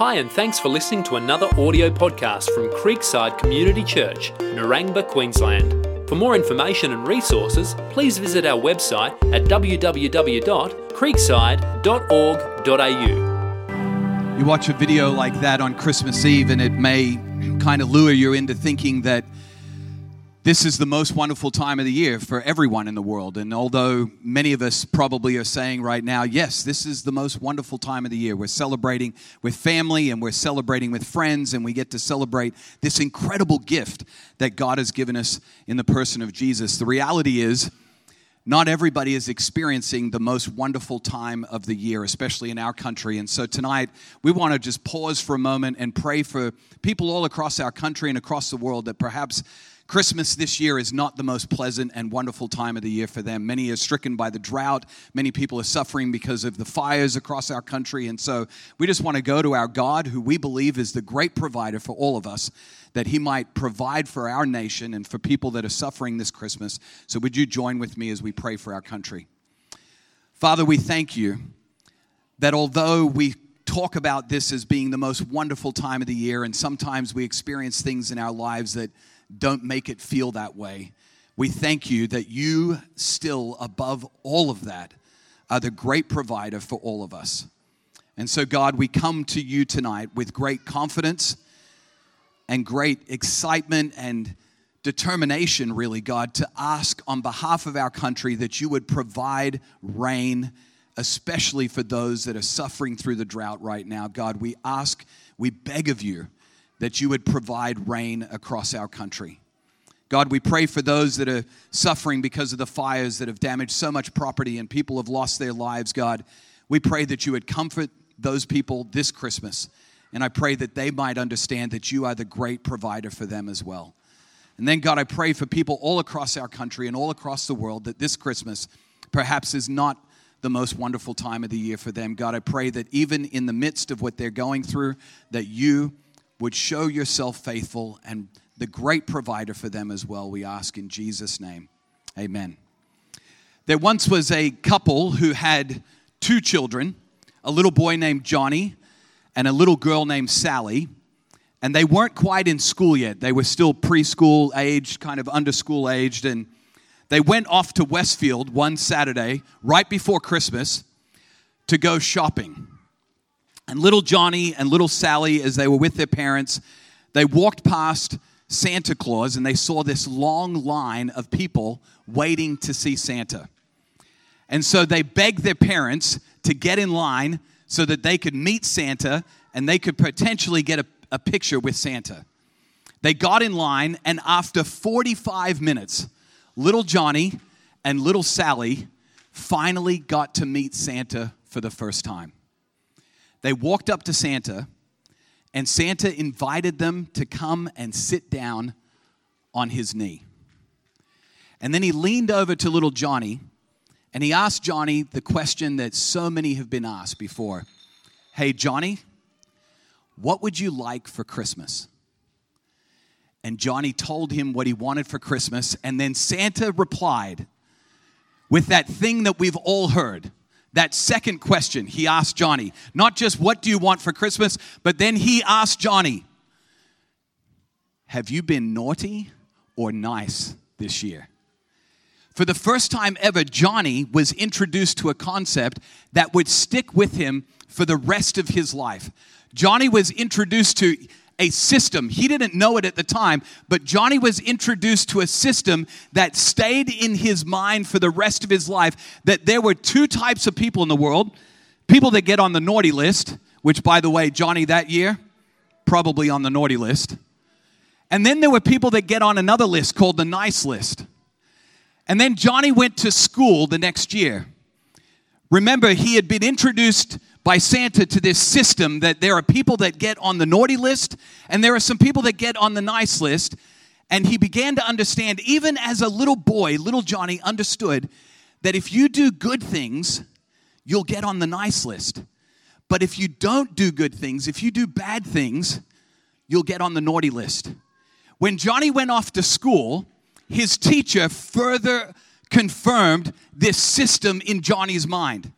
Hi, and thanks for listening to another audio podcast from Creekside Community Church, Narangba, Queensland. For more information and resources, please visit our website at www.creekside.org.au. You watch a video like that on Christmas Eve, and it may kind of lure you into thinking that this is the most wonderful time of the year for everyone in the world. And although many of us probably are saying right now, yes, this is the most wonderful time of the year, we're celebrating with family and we're celebrating with friends, and we get to celebrate this incredible gift that God has given us in the person of Jesus. The reality is, not everybody is experiencing the most wonderful time of the year, especially in our country. And so tonight, we want to just pause for a moment and pray for people all across our country and across the world that perhaps Christmas this year is not the most pleasant and wonderful time of the year for them. Many are stricken by the drought. Many people are suffering because of the fires across our country. And so we just want to go to our God, who we believe is the great provider for all of us, that He might provide for our nation and for people that are suffering this Christmas. So would you join with me as we pray for our country? Father, we thank you that although we talk about this as being the most wonderful time of the year, and sometimes we experience things in our lives that don't make it feel that way. We thank you that you still, above all of that, are the great provider for all of us. And so, God, we come to you tonight with great confidence and great excitement and determination, really, God, to ask on behalf of our country that you would provide rain, especially for those that are suffering through the drought right now. God, we ask, we beg of you that you would provide rain across our country. God, we pray for those that are suffering because of the fires that have damaged so much property and people have lost their lives. God, we pray that you would comfort those people this Christmas. And I pray that they might understand that you are the great provider for them as well. And then, God, I pray for people all across our country and all across the world that this Christmas perhaps is not the most wonderful time of the year for them. God, I pray that even in the midst of what they're going through, that you would show yourself faithful and the great provider for them as well, we ask in Jesus' name. Amen. There once was a couple who had two children a little boy named Johnny and a little girl named Sally. And they weren't quite in school yet. They were still preschool aged, kind of under school aged. And they went off to Westfield one Saturday, right before Christmas, to go shopping. And little Johnny and little Sally, as they were with their parents, they walked past Santa Claus and they saw this long line of people waiting to see Santa. And so they begged their parents to get in line so that they could meet Santa and they could potentially get a, a picture with Santa. They got in line, and after 45 minutes, little Johnny and little Sally finally got to meet Santa for the first time. They walked up to Santa, and Santa invited them to come and sit down on his knee. And then he leaned over to little Johnny and he asked Johnny the question that so many have been asked before Hey, Johnny, what would you like for Christmas? And Johnny told him what he wanted for Christmas. And then Santa replied with that thing that we've all heard that second question he asked Johnny, not just what do you want for Christmas, but then he asked Johnny, Have you been naughty or nice this year? For the first time ever, Johnny was introduced to a concept that would stick with him for the rest of his life. Johnny was introduced to a system. He didn't know it at the time, but Johnny was introduced to a system that stayed in his mind for the rest of his life. That there were two types of people in the world people that get on the naughty list, which, by the way, Johnny that year, probably on the naughty list. And then there were people that get on another list called the nice list. And then Johnny went to school the next year. Remember, he had been introduced by Santa to this system that there are people that get on the naughty list and there are some people that get on the nice list. And he began to understand, even as a little boy, little Johnny understood that if you do good things, you'll get on the nice list. But if you don't do good things, if you do bad things, you'll get on the naughty list. When Johnny went off to school, his teacher further confirmed this system in Johnny's mind.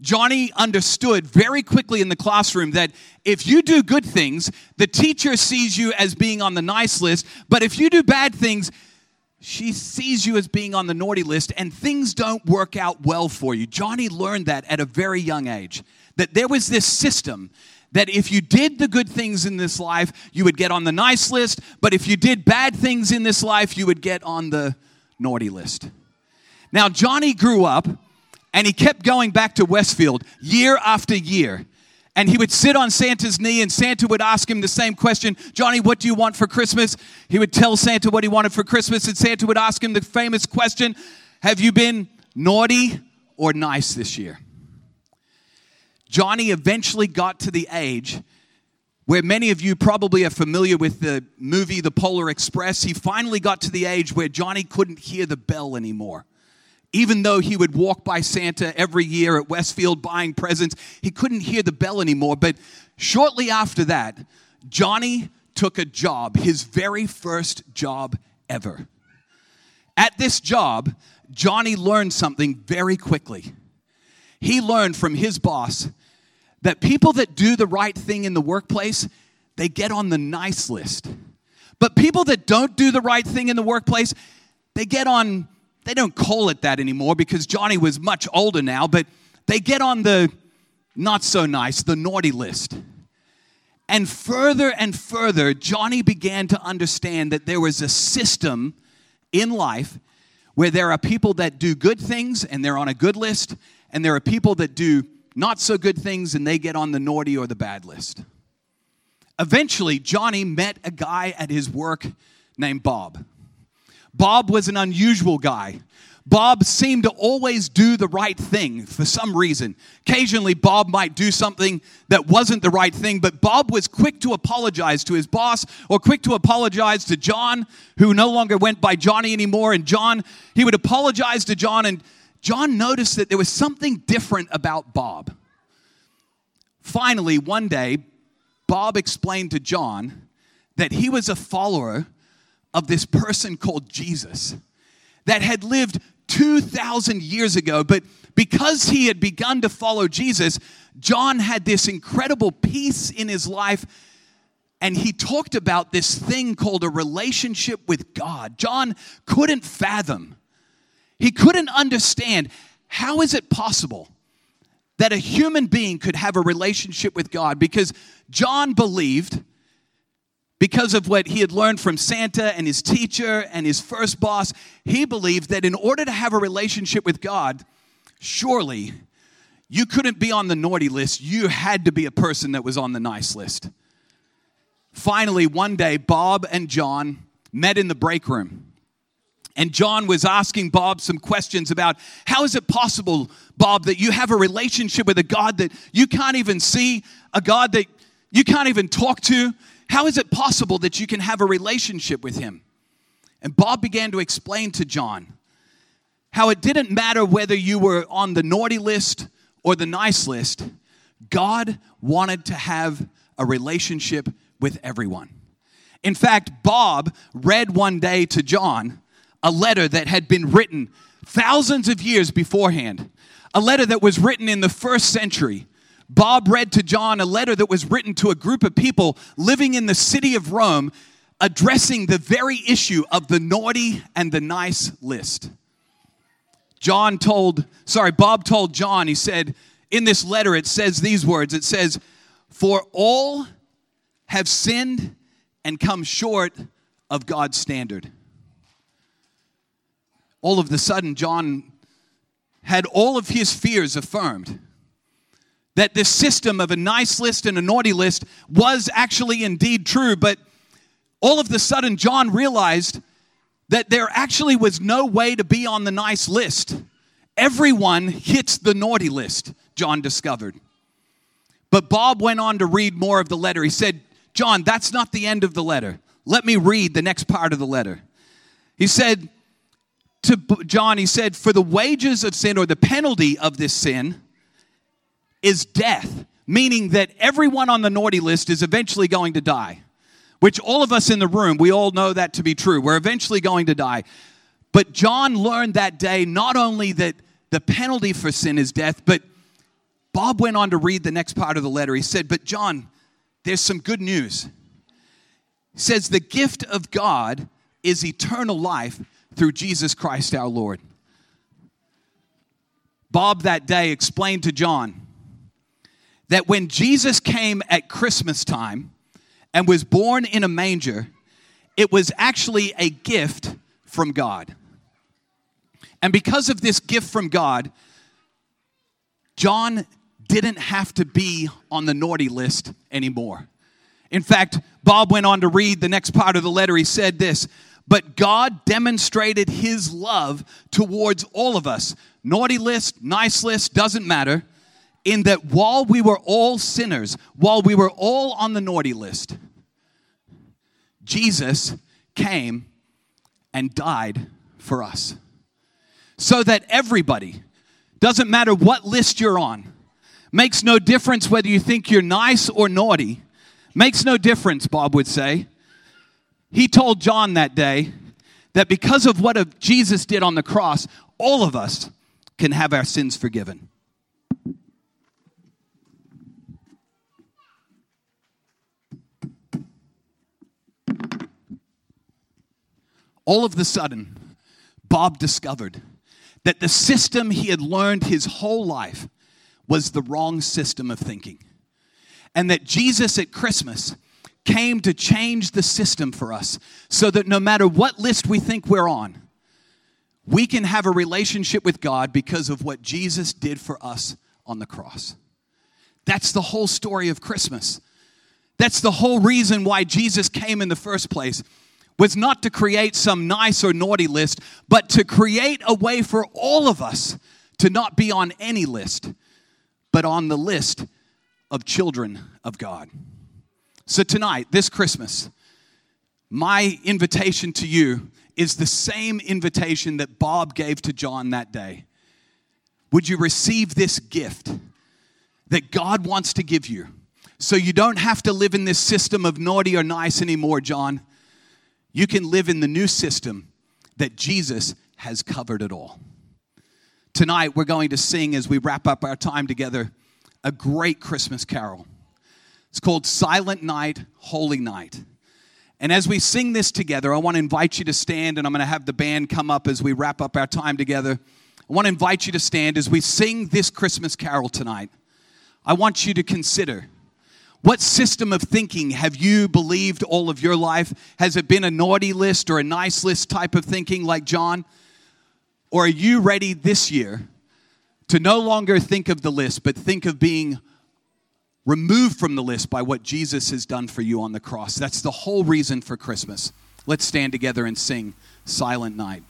Johnny understood very quickly in the classroom that if you do good things, the teacher sees you as being on the nice list, but if you do bad things, she sees you as being on the naughty list and things don't work out well for you. Johnny learned that at a very young age. That there was this system that if you did the good things in this life, you would get on the nice list, but if you did bad things in this life, you would get on the naughty list. Now, Johnny grew up and he kept going back to Westfield year after year. And he would sit on Santa's knee, and Santa would ask him the same question Johnny, what do you want for Christmas? He would tell Santa what he wanted for Christmas, and Santa would ask him the famous question Have you been naughty or nice this year? Johnny eventually got to the age where many of you probably are familiar with the movie The Polar Express. He finally got to the age where Johnny couldn't hear the bell anymore even though he would walk by Santa every year at Westfield buying presents, he couldn't hear the bell anymore. But shortly after that, Johnny took a job, his very first job ever. At this job, Johnny learned something very quickly. He learned from his boss that people that do the right thing in the workplace, they get on the nice list. But people that don't do the right thing in the workplace, they get on they don't call it that anymore because Johnny was much older now, but they get on the not so nice, the naughty list. And further and further, Johnny began to understand that there was a system in life where there are people that do good things and they're on a good list, and there are people that do not so good things and they get on the naughty or the bad list. Eventually, Johnny met a guy at his work named Bob. Bob was an unusual guy. Bob seemed to always do the right thing for some reason. Occasionally, Bob might do something that wasn't the right thing, but Bob was quick to apologize to his boss or quick to apologize to John, who no longer went by Johnny anymore. And John, he would apologize to John, and John noticed that there was something different about Bob. Finally, one day, Bob explained to John that he was a follower of this person called Jesus that had lived 2,000 years ago. But because he had begun to follow Jesus, John had this incredible peace in his life. And he talked about this thing called a relationship with God. John couldn't fathom, he couldn't understand how is it possible that a human being could have a relationship with God because John believed because of what he had learned from Santa and his teacher and his first boss, he believed that in order to have a relationship with God, surely you couldn't be on the naughty list. You had to be a person that was on the nice list. Finally, one day, Bob and John met in the break room. And John was asking Bob some questions about how is it possible, Bob, that you have a relationship with a God that you can't even see, a God that you can't even talk to? How is it possible that you can have a relationship with him? And Bob began to explain to John how it didn't matter whether you were on the naughty list or the nice list, God wanted to have a relationship with everyone. In fact, Bob read one day to John a letter that had been written thousands of years beforehand, a letter that was written in the first century Bob read to John a letter that was written to a group of people living in the city of Rome addressing the very issue of the naughty and the nice list. John told, sorry, Bob told John, he said, in this letter, it says these words it says, For all have sinned and come short of God's standard. All of the sudden, John had all of his fears affirmed that this system of a nice list and a naughty list was actually indeed true, but all of the sudden, John realized that there actually was no way to be on the nice list. Everyone hits the naughty list, John discovered. But Bob went on to read more of the letter. He said, John, that's not the end of the letter. Let me read the next part of the letter. He said to John, he said, For the wages of sin or the penalty of this sin is death, meaning that everyone on the naughty list is eventually going to die, which all of us in the room, we all know that to be true. We're eventually going to die. But John learned that day not only that the penalty for sin is death, but Bob went on to read the next part of the letter. He said, But John, there's some good news. He says, The gift of God is eternal life through Jesus Christ our Lord. Bob that day explained to John that when Jesus came at Christmas time and was born in a manger, it was actually a gift from God. And because of this gift from God, John didn't have to be on the naughty list anymore. In fact, Bob went on to read the next part of the letter. He said this But God demonstrated his love towards all of us. Naughty list, nice list, doesn't matter. In that while we were all sinners, while we were all on the naughty list, Jesus came and died for us. So that everybody, doesn't matter what list you're on, makes no difference whether you think you're nice or naughty, makes no difference, Bob would say. He told John that day that because of what Jesus did on the cross, all of us can have our sins forgiven. All of the sudden, Bob discovered that the system he had learned his whole life was the wrong system of thinking. And that Jesus at Christmas came to change the system for us so that no matter what list we think we're on, we can have a relationship with God because of what Jesus did for us on the cross. That's the whole story of Christmas. That's the whole reason why Jesus came in the first place was not to create some nice or naughty list, but to create a way for all of us to not be on any list, but on the list of children of God. So, tonight, this Christmas, my invitation to you is the same invitation that Bob gave to John that day. Would you receive this gift that God wants to give you so you don't have to live in this system of naughty or nice anymore, John? You can live in the new system that Jesus has covered it all. Tonight, we're going to sing as we wrap up our time together a great Christmas carol. It's called Silent Night, Holy Night. And as we sing this together, I want to invite you to stand, and I'm going to have the band come up as we wrap up our time together. I want to invite you to stand as we sing this Christmas carol tonight. I want you to consider what system of thinking have you believed all of your life? Has it been a naughty list or a nice list type of thinking like John? Or are you ready this year to no longer think of the list, but think of being removed from the list by what Jesus has done for you on the cross? That's the whole reason for Christmas. Let's stand together and sing Silent Night.